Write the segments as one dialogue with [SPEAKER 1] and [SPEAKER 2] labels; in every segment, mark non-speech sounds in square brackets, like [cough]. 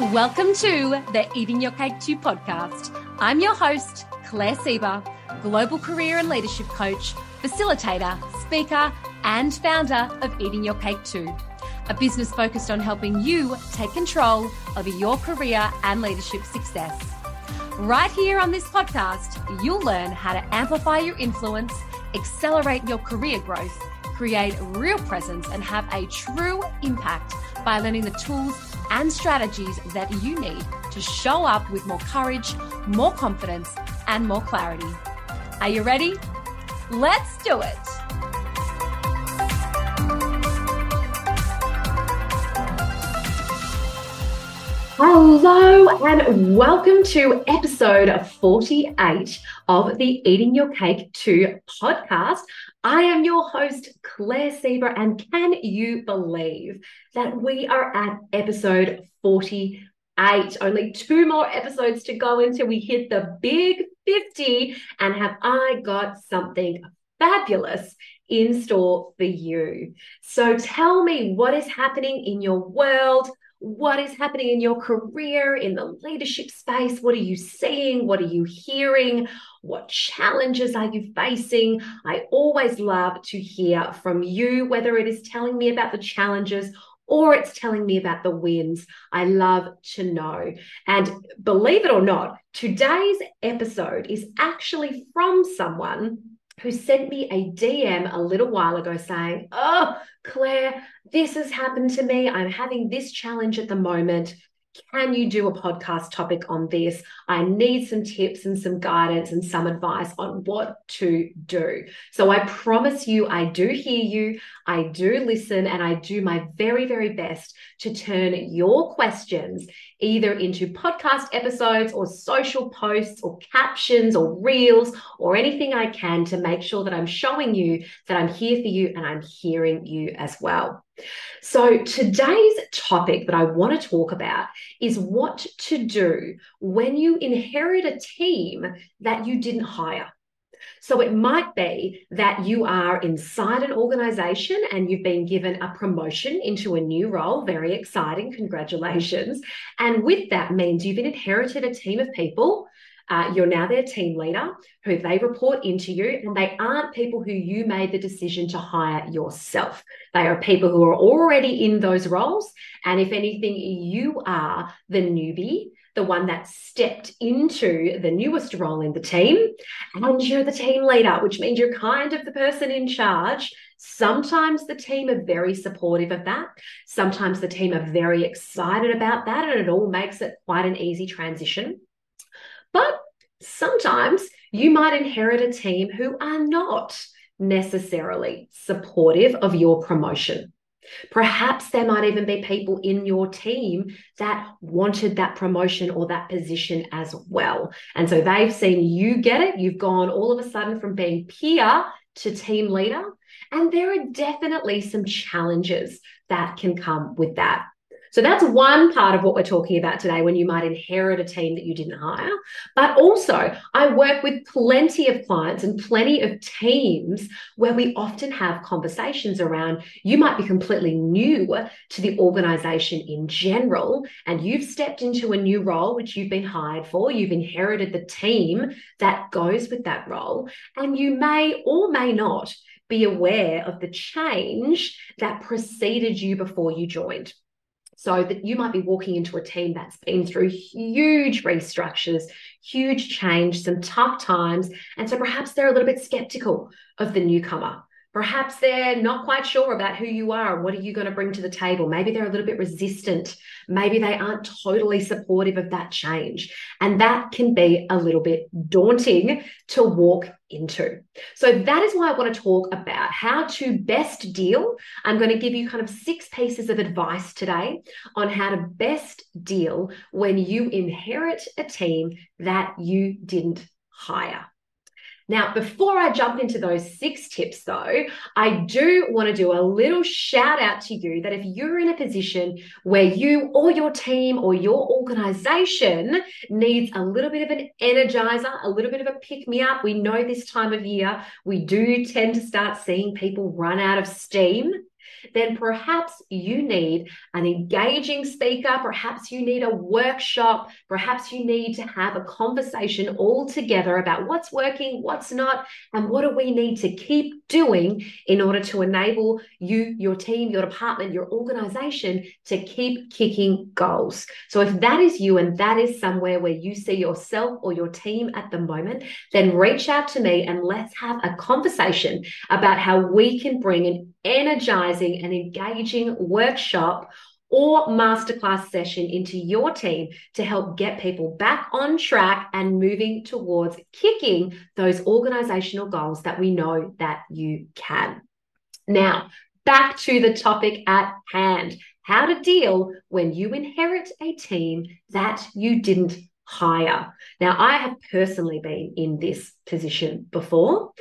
[SPEAKER 1] Welcome to the Eating Your Cake Too podcast. I'm your host, Claire Sieber, global career and leadership coach, facilitator, speaker, and founder of Eating Your Cake Too, a business focused on helping you take control over your career and leadership success. Right here on this podcast, you'll learn how to amplify your influence, accelerate your career growth, create real presence, and have a true impact by learning the tools and strategies that you need to show up with more courage, more confidence, and more clarity. Are you ready? Let's do it. Hello, and welcome to episode 48 of the Eating Your Cake Too podcast. I am your host, Claire Sieber, and can you believe that we are at episode 48? Only two more episodes to go until we hit the big 50. And have I got something fabulous in store for you? So tell me what is happening in your world what is happening in your career, in the leadership space? What are you seeing? What are you hearing? What challenges are you facing? I always love to hear from you, whether it is telling me about the challenges or it's telling me about the wins. I love to know. And believe it or not, today's episode is actually from someone who sent me a DM a little while ago saying, Oh, Claire, this has happened to me. I'm having this challenge at the moment. Can you do a podcast topic on this? I need some tips and some guidance and some advice on what to do. So I promise you, I do hear you, I do listen, and I do my very, very best to turn your questions either into podcast episodes or social posts or captions or reels or anything I can to make sure that I'm showing you that I'm here for you and I'm hearing you as well. So, today's topic that I want to talk about is what to do when you inherit a team that you didn't hire. So it might be that you are inside an organization and you've been given a promotion into a new role. Very exciting. Congratulations. And with that means you've inherited a team of people. Uh, you're now their team leader who they report into you, and they aren't people who you made the decision to hire yourself. They are people who are already in those roles. And if anything, you are the newbie the one that stepped into the newest role in the team, and you're the team leader, which means you're kind of the person in charge. Sometimes the team are very supportive of that. Sometimes the team are very excited about that, and it all makes it quite an easy transition. But sometimes you might inherit a team who are not necessarily supportive of your promotion. Perhaps there might even be people in your team that wanted that promotion or that position as well. And so they've seen you get it. You've gone all of a sudden from being peer to team leader. And there are definitely some challenges that can come with that. So that's one part of what we're talking about today when you might inherit a team that you didn't hire. But also, I work with plenty of clients and plenty of teams where we often have conversations around you might be completely new to the organization in general, and you've stepped into a new role which you've been hired for. You've inherited the team that goes with that role, and you may or may not be aware of the change that preceded you before you joined. So that you might be walking into a team that's been through huge restructures, huge change, some tough times. And so perhaps they're a little bit skeptical of the newcomer. Perhaps they're not quite sure about who you are. What are you going to bring to the table? Maybe they're a little bit resistant. Maybe they aren't totally supportive of that change. And that can be a little bit daunting to walk into. So, that is why I want to talk about how to best deal. I'm going to give you kind of six pieces of advice today on how to best deal when you inherit a team that you didn't hire. Now, before I jump into those six tips, though, I do want to do a little shout out to you that if you're in a position where you or your team or your organization needs a little bit of an energizer, a little bit of a pick me up, we know this time of year we do tend to start seeing people run out of steam. Then perhaps you need an engaging speaker, perhaps you need a workshop, perhaps you need to have a conversation all together about what's working, what's not, and what do we need to keep doing in order to enable you, your team, your department, your organization to keep kicking goals. So if that is you and that is somewhere where you see yourself or your team at the moment, then reach out to me and let's have a conversation about how we can bring an energizing and engaging workshop or masterclass session into your team to help get people back on track and moving towards kicking those organizational goals that we know that you can. Now, back to the topic at hand how to deal when you inherit a team that you didn't hire. Now, I have personally been in this position before.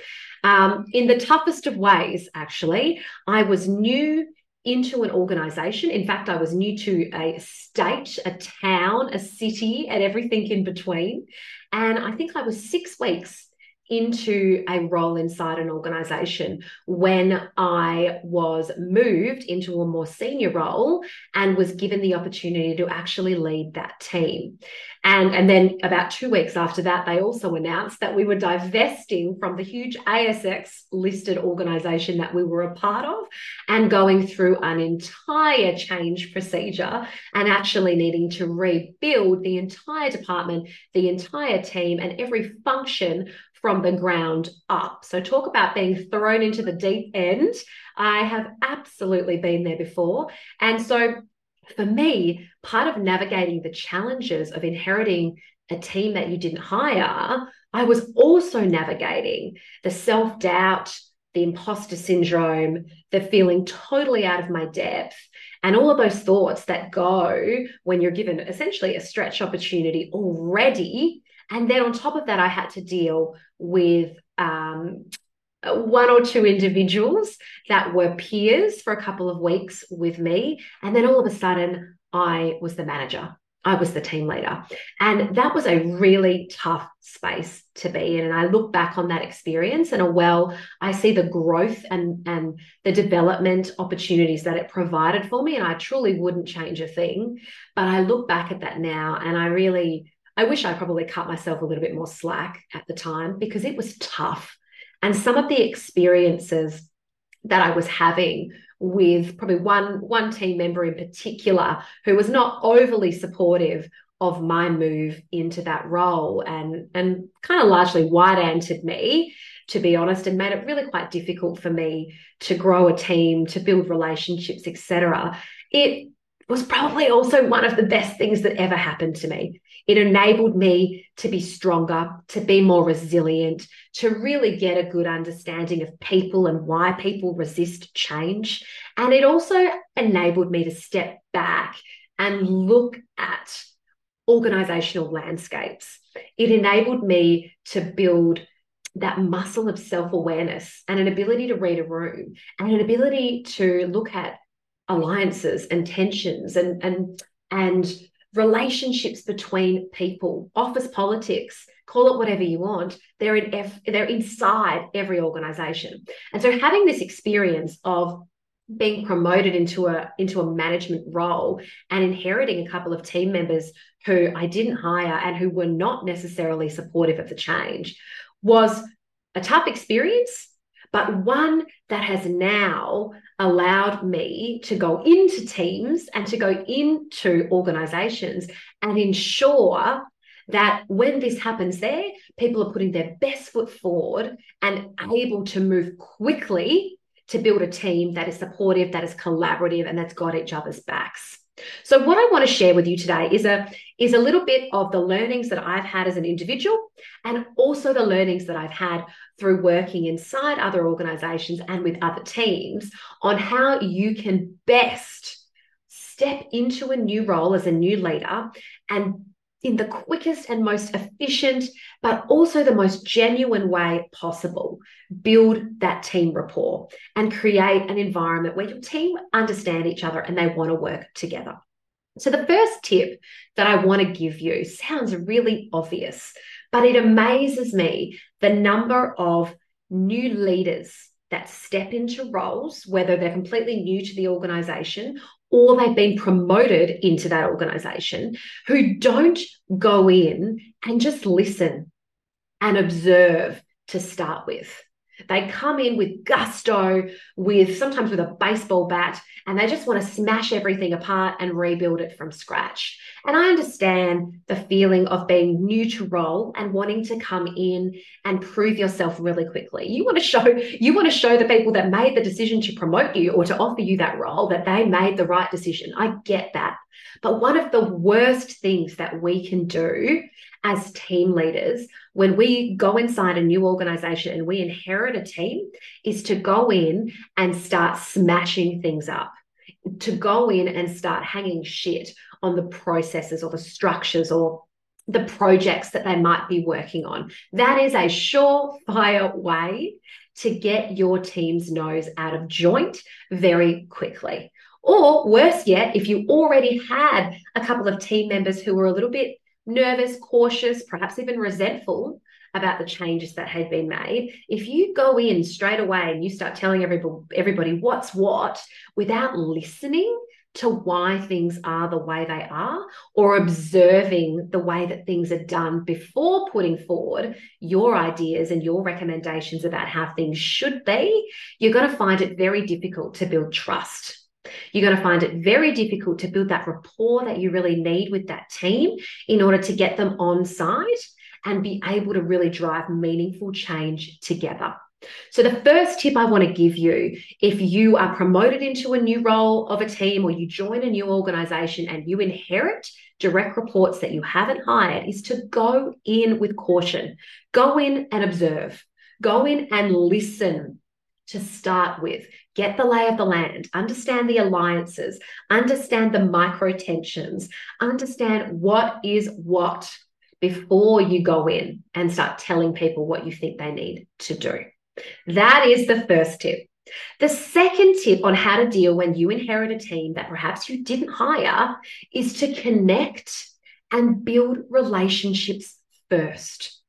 [SPEAKER 1] Um, in the toughest of ways, actually, I was new into an organization. In fact, I was new to a state, a town, a city, and everything in between. And I think I was six weeks into a role inside an organization when I was moved into a more senior role and was given the opportunity to actually lead that team. And, and then about two weeks after that, they also announced that we were divesting from the huge ASX listed organization that we were a part of and going through an entire change procedure and actually needing to rebuild the entire department, the entire team, and every function from the ground up. So, talk about being thrown into the deep end. I have absolutely been there before. And so, for me, part of navigating the challenges of inheriting a team that you didn't hire, I was also navigating the self doubt, the imposter syndrome, the feeling totally out of my depth, and all of those thoughts that go when you're given essentially a stretch opportunity already. And then on top of that, I had to deal with um, Uh, one or two individuals that were peers for a couple of weeks with me. And then all of a sudden, I was the manager. I was the team leader. And that was a really tough space to be in. And I look back on that experience and, oh, well, I see the growth and, and the development opportunities that it provided for me. And I truly wouldn't change a thing. But I look back at that now and I really I wish I probably cut myself a little bit more slack at the time because it was tough. And some of the experiences that I was having with probably one one team member in particular who was not overly supportive of my move into that role and and kind of largely white-anted me to be honest and made it really quite difficult for me to grow a team to build relationships etc it was probably also one of the best things that ever happened to me it enabled me to be stronger, to be more resilient, to really get a good understanding of people and why people resist change. And it also enabled me to step back and look at organizational landscapes. It enabled me to build that muscle of self awareness and an ability to read a room and an ability to look at alliances and tensions and, and, and relationships between people, office politics, call it whatever you want. They're in F, they're inside every organization. And so having this experience of being promoted into a into a management role and inheriting a couple of team members who I didn't hire and who were not necessarily supportive of the change was a tough experience but one that has now allowed me to go into teams and to go into organizations and ensure that when this happens there, people are putting their best foot forward and able to move quickly to build a team that is supportive, that is collaborative, and that's got each other's backs. So what I want to share with you today is a is a little bit of the learnings that I've had as an individual and also the learnings that I've had through working inside other organizations and with other teams on how you can best step into a new role as a new leader and in the quickest and most efficient, but also the most genuine way possible. Build that team rapport and create an environment where your team understand each other and they want to work together. So, the first tip that I want to give you sounds really obvious, but it amazes me the number of new leaders that step into roles, whether they're completely new to the organization or they've been promoted into that organization, who don't go in and just listen and observe to start with. They come in with gusto, with sometimes with a baseball bat, and they just want to smash everything apart and rebuild it from scratch. And I understand the feeling of being new to role and wanting to come in and prove yourself really quickly. You want to show you want to show the people that made the decision to promote you or to offer you that role that they made the right decision. I get that. But one of the worst things that we can do as team leaders when we go inside a new organization and we inherit a team is to go in and start smashing things up, to go in and start hanging shit on the processes or the structures or the projects that they might be working on. That is a surefire way to get your team's nose out of joint very quickly. Or worse yet, if you already had a couple of team members who were a little bit nervous, cautious, perhaps even resentful about the changes that had been made, if you go in straight away and you start telling everybody, everybody what's what without listening to why things are the way they are or observing the way that things are done before putting forward your ideas and your recommendations about how things should be, you're going to find it very difficult to build trust you're going to find it very difficult to build that rapport that you really need with that team in order to get them on side and be able to really drive meaningful change together. So, the first tip I want to give you if you are promoted into a new role of a team or you join a new organization and you inherit direct reports that you haven't hired is to go in with caution. Go in and observe. Go in and listen to start with. Get the lay of the land, understand the alliances, understand the micro tensions, understand what is what before you go in and start telling people what you think they need to do. That is the first tip. The second tip on how to deal when you inherit a team that perhaps you didn't hire is to connect and build relationships first.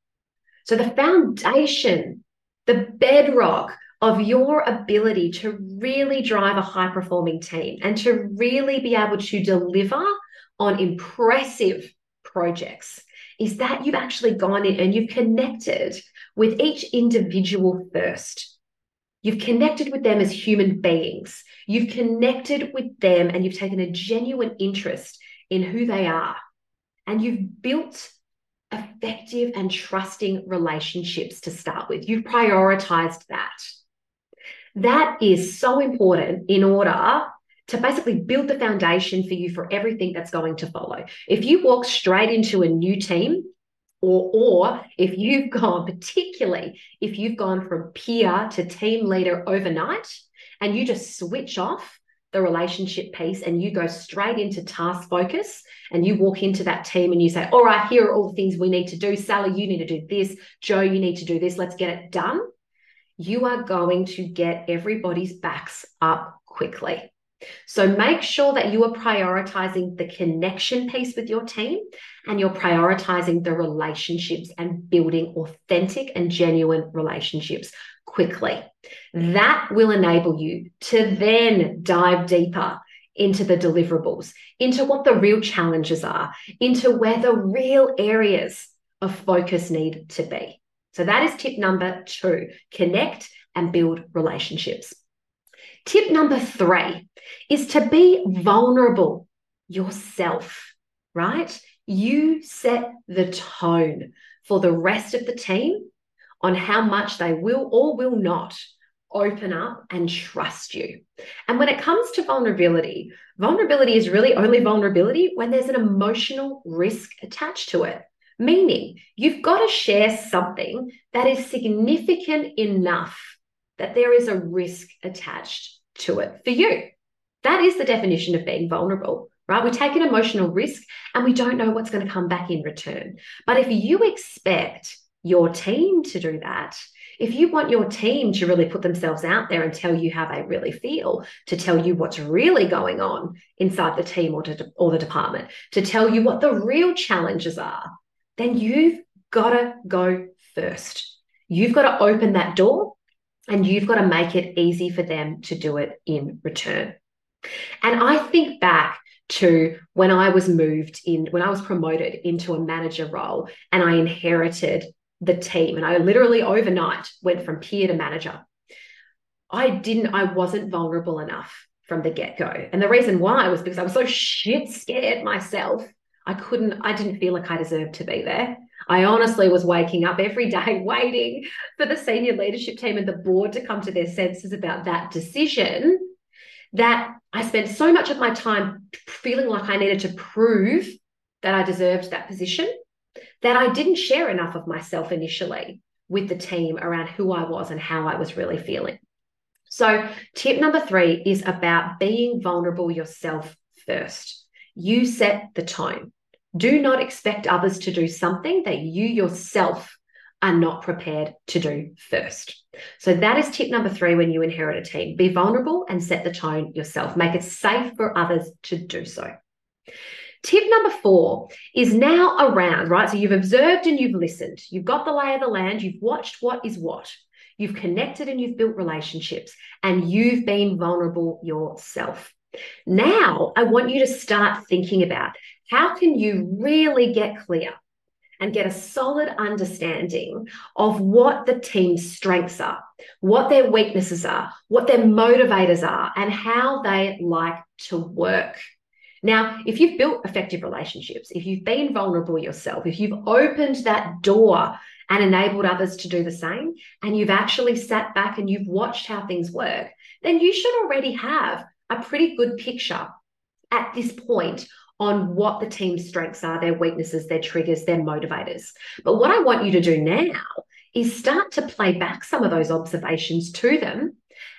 [SPEAKER 1] So, the foundation, the bedrock of your ability to really drive a high performing team and to really be able to deliver on impressive projects is that you've actually gone in and you've connected with each individual first. You've connected with them as human beings. You've connected with them and you've taken a genuine interest in who they are. And you've built effective and trusting relationships to start with. You've prioritized that. That is so important in order to basically build the foundation for you for everything that's going to follow. If you walk straight into a new team, or, or if you've [laughs] gone, particularly if you've gone from peer to team leader overnight and you just switch off the relationship piece and you go straight into task focus and you walk into that team and you say, All right, here are all the things we need to do. Sally, you need to do this. Joe, you need to do this. Let's get it done you are going to get everybody's backs up quickly. So make sure that you are prioritizing the connection piece with your team and you're prioritizing the relationships and building authentic and genuine relationships quickly. That will enable you to then dive deeper into the deliverables, into what the real challenges are, into where the real areas of focus need to be. So that is tip number two connect and build relationships. Tip number three is to be vulnerable yourself, right? You set the tone for the rest of the team on how much they will or will not open up and trust you. And when it comes to vulnerability, vulnerability is really only vulnerability when there's an emotional risk attached to it. Meaning, you've got to share something that is significant enough that there is a risk attached to it for you. That is the definition of being vulnerable, right? We take an emotional risk and we don't know what's going to come back in return. But if you expect your team to do that, if you want your team to really put themselves out there and tell you how they really feel, to tell you what's really going on inside the team or, to, or the department, to tell you what the real challenges are, then you've got to go first. You've got to open that door And you've got to make it easy for them to do it in return. And I think back to when I was moved in, when I was promoted into a manager role and I inherited the team. And I literally overnight went from peer to manager. I didn't, I wasn't vulnerable enough from the get go. And the reason why was because I was so shit scared myself. I couldn't, I didn't feel like I deserved to be there. I honestly was waking up every day [laughs] waiting for the senior leadership team and the board to come to their senses about that decision that I spent so much of my time feeling like I needed to prove that I deserved that position that I didn't share enough of myself initially with the team around who I was and how I was really feeling. So, tip number three is about being vulnerable yourself first. You set the tone. Do not expect others to do something that you yourself are not prepared to do first. So that is tip number three when you inherit a team. Be vulnerable and set the tone yourself. Make it safe for others to do so. Tip number four is now around, right? So you've observed and you've listened. You've got the lay of the land. You've watched what is what. You've connected and you've built relationships and you've been vulnerable yourself. Now, I want you to start thinking about how can you really get clear and get a solid understanding of what the team's strengths are, what their weaknesses are, what their motivators are, and how they like to work. Now, if you've built effective relationships, if you've been vulnerable yourself, if you've opened that door and enabled others to do the same, and you've actually sat back and you've watched how things work, then you should already have a pretty good picture at this point on what the team's strengths are, their weaknesses, their triggers, their motivators. But what I want you to do now is start to play back some of those observations to them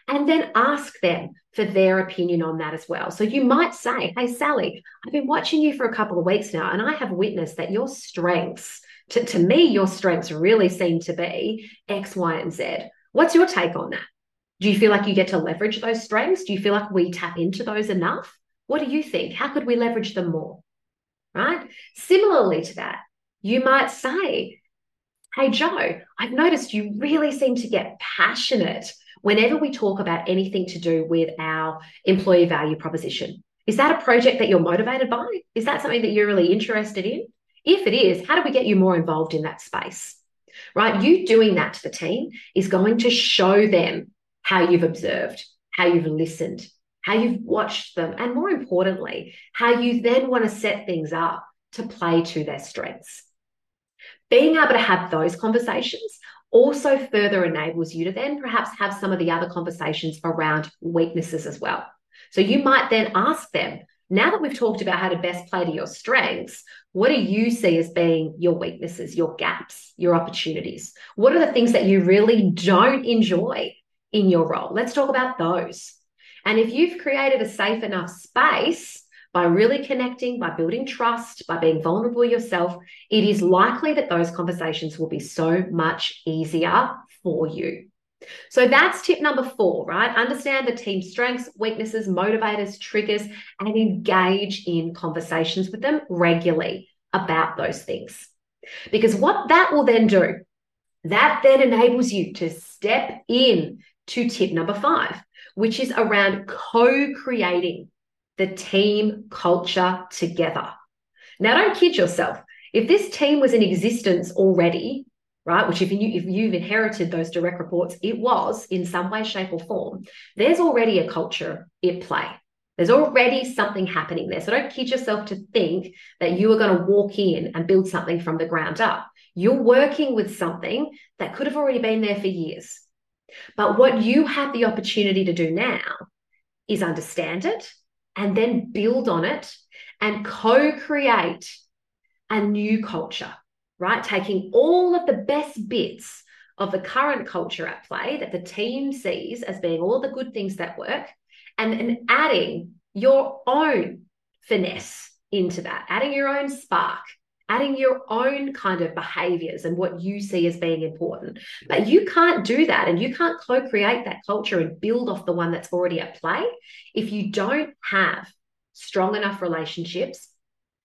[SPEAKER 1] and then ask them for their opinion on that as well. So you might say, Hey, Sally, I've been watching you for a couple of weeks now, and I have witnessed that your strengths, to, to me, your strengths really seem to be X, Y, and Z. What's your take on that? Do you feel like you get to leverage those strengths? Do you feel like we tap into those enough? What do you think? How could we leverage them more? Right? Similarly to that, you might say, Hey, Joe, I've noticed you really seem to get passionate whenever we talk about anything to do with our employee value proposition. Is that a project that you're motivated by? Is that something that you're really interested in? If it is, how do we get you more involved in that space? Right? You doing that to the team is going to show them how you've observed, how you've listened, how you've watched them, and more importantly, how you then want to set things up to play to their strengths. Being able to have those conversations also further enables you to then perhaps have some of the other conversations around weaknesses as well. So you might then ask them, now that we've talked about how to best play to your strengths, what do you see as being your weaknesses, your gaps, your opportunities? What are the things that you really don't enjoy in your role? Let's talk about those. And if you've created a safe enough space by really connecting, by building trust, by being vulnerable yourself, it is likely that those conversations will be so much easier for you. So that's tip number four, right? Understand the team's strengths, weaknesses, motivators, triggers, and engage in conversations with them regularly about those things. Because what that will then do, that then enables you to step in to tip number five, which is around co creating the team culture together. Now, don't kid yourself. If this team was in existence already, right, which if, you, if you've inherited those direct reports, it was in some way, shape, or form, there's already a culture at play. There's already something happening there. So don't kid yourself to think that you are going to walk in and build something from the ground up. You're working with something that could have already been there for years. But what you have the opportunity to do now is understand it and then build on it and co create a new culture, right? Taking all of the best bits of the current culture at play that the team sees as being all the good things that work and, and adding your own finesse into that, adding your own spark, adding your own kind of behaviors and what you see as being important. But you can't do that and you can't co create that culture and build off the one that's already at play if you don't have strong enough relationships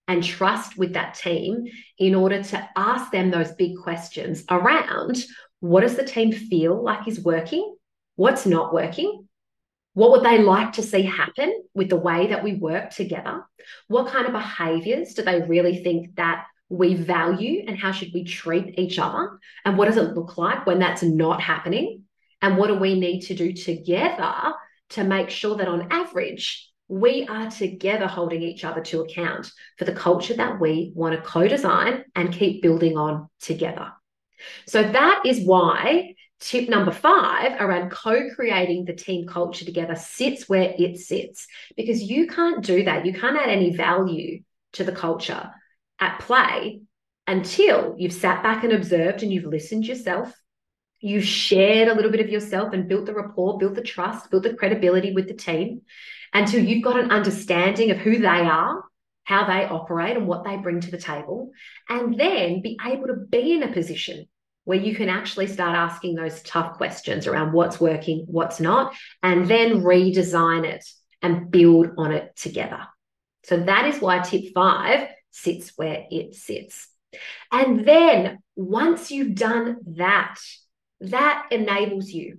[SPEAKER 1] and trust with that team in order to ask them those big questions around what does the team feel like is working what's not working, what would they like to see happen with the way that we work together? What kind of behaviors do they really think that we value and how should we treat each other? And what does it look like when that's not happening? And what do we need to do together to make sure that on average, we are together holding each other to account for the culture that we want to co design and keep building on together. So that is why tip number five around co creating the team culture together sits where it sits, because you can't do that. You can't add any value to the culture at play until you've sat back and observed and you've listened yourself. You've shared a little bit of yourself and built the rapport, built the trust, built the credibility with the team until you've got an understanding of who they are, how they operate, and what they bring to the table. And then be able to be in a position where you can actually start asking those tough questions around what's working, what's not, and then redesign it and build on it together. So that is why tip five sits where it sits. And then once you've done that, that enables you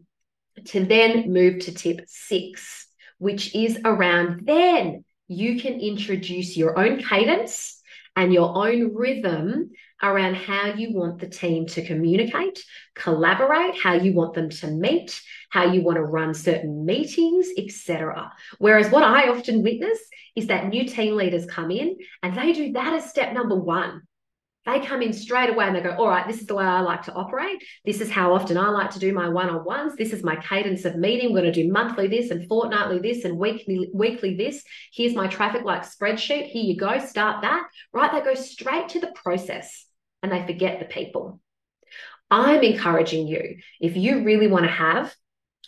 [SPEAKER 1] to then move to tip six, which is around then you can introduce your own cadence and your own rhythm around how you want the team to communicate, collaborate, how you want them to meet, how you want to run certain meetings, etc. Whereas what I often witness is that new team leaders come in and they do that as step number one. They come in straight away and they go, All right, this is the way I like to operate. This is how often I like to do my one on ones. This is my cadence of meeting. We're going to do monthly this and fortnightly this and weekly, weekly this. Here's my traffic light spreadsheet. Here you go. Start that. Right. They go straight to the process and they forget the people. I'm encouraging you, if you really want to have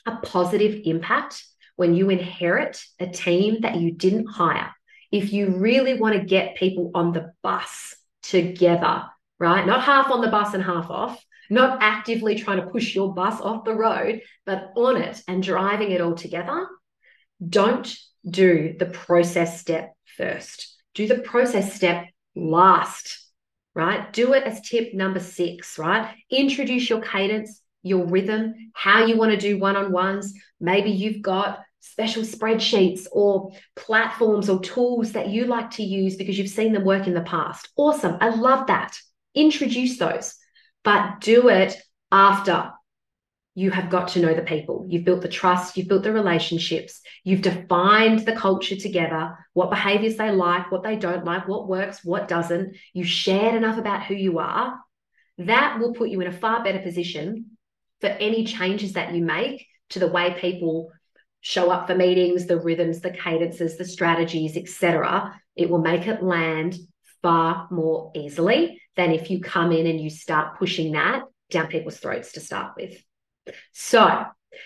[SPEAKER 1] a positive impact when you inherit a team that you didn't hire, if you really want to get people on the bus together, right? Not half on the bus and half off, not actively trying to push your bus off the road, but on it and driving it all together. Don't do the process step first. Do the process step last right? Do it as tip number six, right? Introduce your cadence, your rhythm, how you want to do one on ones. Maybe you've got special spreadsheets or platforms or tools that you like to use because you've seen them work in the past. Awesome. I love that. Introduce those, but do it after you have got to know the people. You've built the trust, you've built the relationships, you've defined the culture together, what behaviors they like, what they don't like, what works, what doesn't. You shared enough about who you are. That will put you in a far better position for any changes that you make to the way people show up for meetings, the rhythms, the cadences, the strategies, etc. It will make it land far more easily than if you come in and you start pushing that down people's throats to start with. So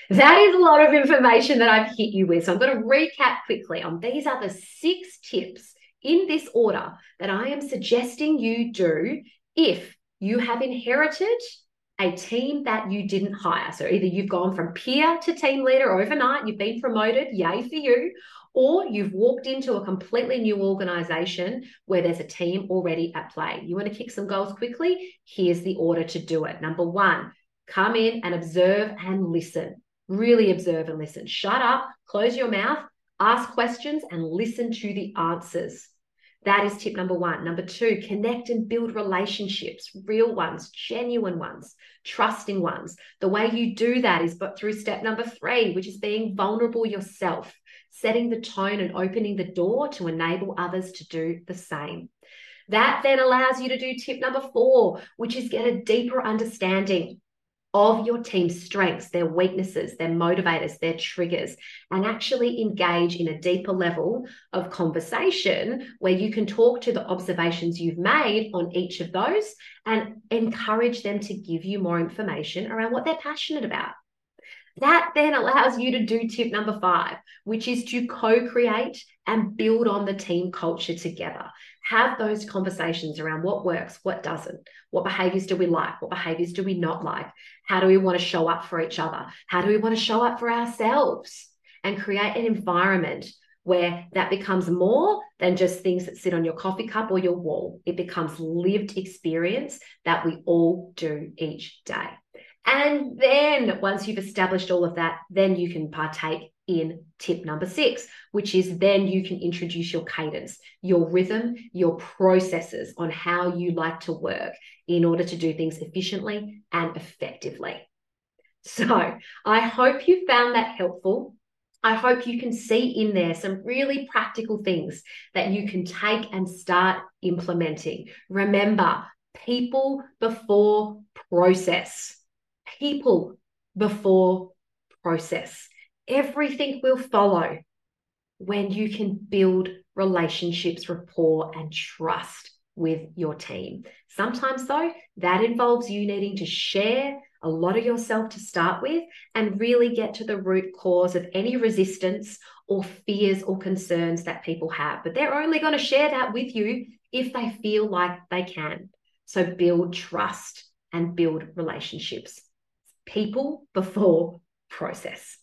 [SPEAKER 1] that is a lot of information that I've hit you with. So I'm going to recap quickly on these are the six tips in this order that I am suggesting you do if you have inherited a team that you didn't hire. So either you've gone from peer to team leader overnight, you've been promoted, yay for you, or you've walked into a completely new organization where there's a team already at play. You want to kick some goals quickly? Here's the order to do it. Number one, Come in and observe and listen. Really observe and listen. Shut up, close your mouth, ask questions, and listen to the answers. That is tip number one. Number two, connect and build relationships, real ones, genuine ones, trusting ones. The way you do that is but through step number three, which is being vulnerable yourself, setting the tone and opening the door to enable others to do the same. That then allows you to do tip number four, which is get a deeper understanding of your team's strengths, their weaknesses, their motivators, their triggers, and actually engage in a deeper level of conversation where you can talk to the observations you've made on each of those and encourage them to give you more information around what they're passionate about. That then allows you to do tip number five, which is to co create and build on the team culture together have those conversations around what works, what doesn't, what behaviors do we like, what behaviors do we not like, how do we want to show up for each other, how do we want to show up for ourselves, and create an environment where that becomes more than just things that sit on your coffee cup or your wall. It becomes lived experience that we all do each day. And then once you've established all of that, then you can partake in tip number six, which is then you can introduce your cadence, your rhythm, your processes on how you like to work in order to do things efficiently and effectively. So I hope you found that helpful. I hope you can see in there some really practical things that you can take and start implementing. Remember, people before process. People before process. Everything will follow when you can build relationships, rapport, and trust with your team. Sometimes, though, that involves you needing to share a lot of yourself to start with and really get to the root cause of any resistance or fears or concerns that people have. But they're only going to share that with you if they feel like they can. So build trust and build relationships. People before process.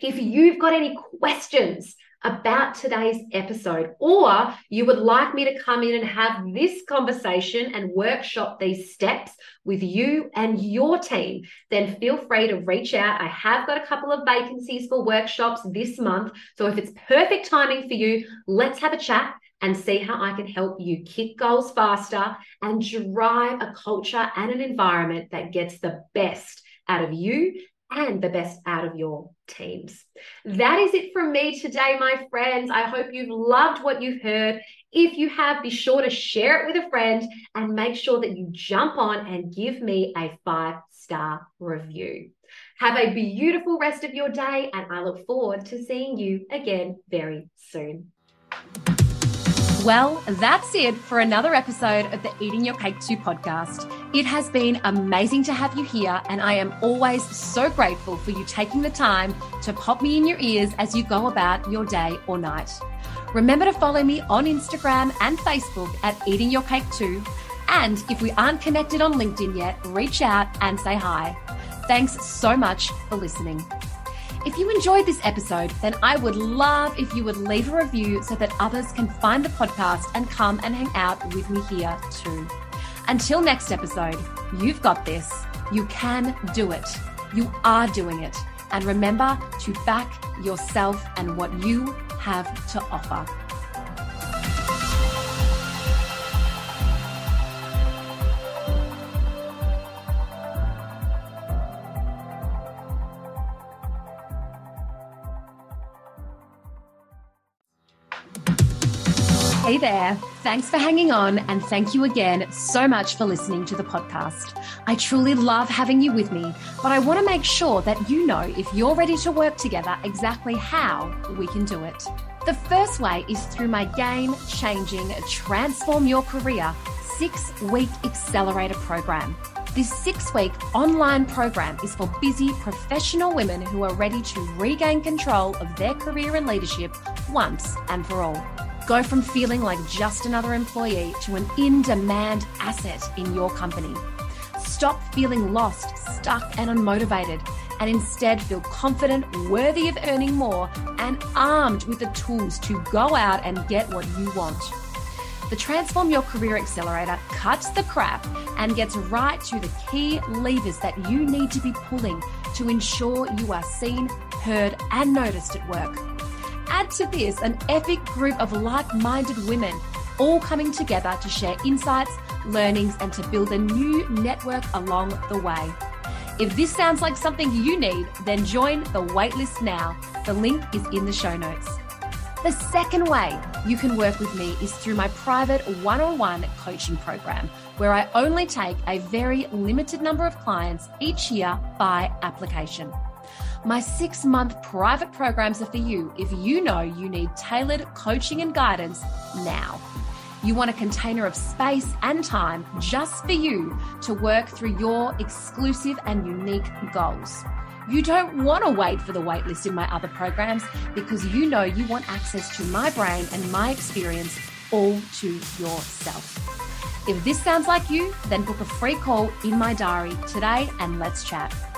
[SPEAKER 1] If you've got any questions about today's episode, or you would like me to come in and have this conversation and workshop these steps with you and your team, then feel free to reach out. I have got a couple of vacancies for workshops this month. So if it's perfect timing for you, let's have a chat and see how I can help you kick goals faster and drive a culture and an environment that gets the best out of you and the best out of your teams. That is it from me today, my friends. I hope you've loved what you've heard. If you have, be sure to share it with a friend and make sure that you jump on and give me a five star review. Have a beautiful rest of your day, and I look forward to seeing you again very soon.
[SPEAKER 2] Well, that's it for another episode of the Eating Your Cake Too podcast. It has been amazing to have you here, and I am always so grateful for you taking the time to pop me in your ears as you go about your day or night. Remember to follow me on Instagram and Facebook at Eating Your Cake Too. And if we aren't connected on LinkedIn yet, reach out and say hi. Thanks so much for listening. If you enjoyed this episode, then I would love if you would leave a review so that others can find the podcast and come and hang out with me here too. Until next episode, you've got this. You can do it. You are doing it. And remember to back yourself and what you have to offer. There. Thanks for hanging on, and thank you again so much for listening to the podcast. I truly love having you with me, but I want to make sure that you know if you're ready to work together exactly how we can do it. The first way is through my game changing Transform Your Career six week accelerator program. This six week online program is for busy professional women who are ready to regain control of their career and leadership once and for all. Go from feeling like just another employee to an in demand asset in your company. Stop feeling lost, stuck, and unmotivated, and instead feel confident, worthy of earning more, and armed with the tools to go out and get what you want. The Transform Your Career Accelerator cuts the crap and gets right to the key levers that you need to be pulling to ensure you are seen, heard, and noticed at work. Add to this an epic group of like minded women, all coming together to share insights, learnings, and to build a new network along the way. If this sounds like something you need, then join the waitlist now. The link is in the show notes. The second way you can work with me is through my private one on one coaching program, where I only take a very limited number of clients each year by application. My six month private programs are for you if you know you need tailored coaching and guidance now. You want a container of space and time just for you to work through your exclusive and unique goals. You don't want to wait for the waitlist in my other programs because you know you want access to my brain and my experience all to yourself. If this sounds like you, then book a free call in my diary today and let's chat.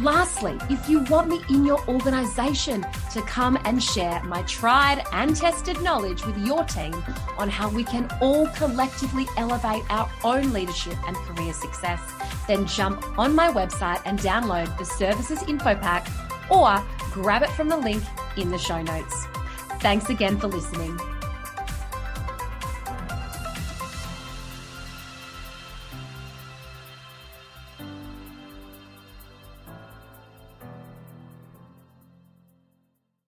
[SPEAKER 2] Lastly, if you want me in your organization to come and share my tried and tested knowledge with your team on how we can all collectively elevate our own leadership and career success, then jump on my website and download the services info pack or grab it from the link in the show notes. Thanks again for listening.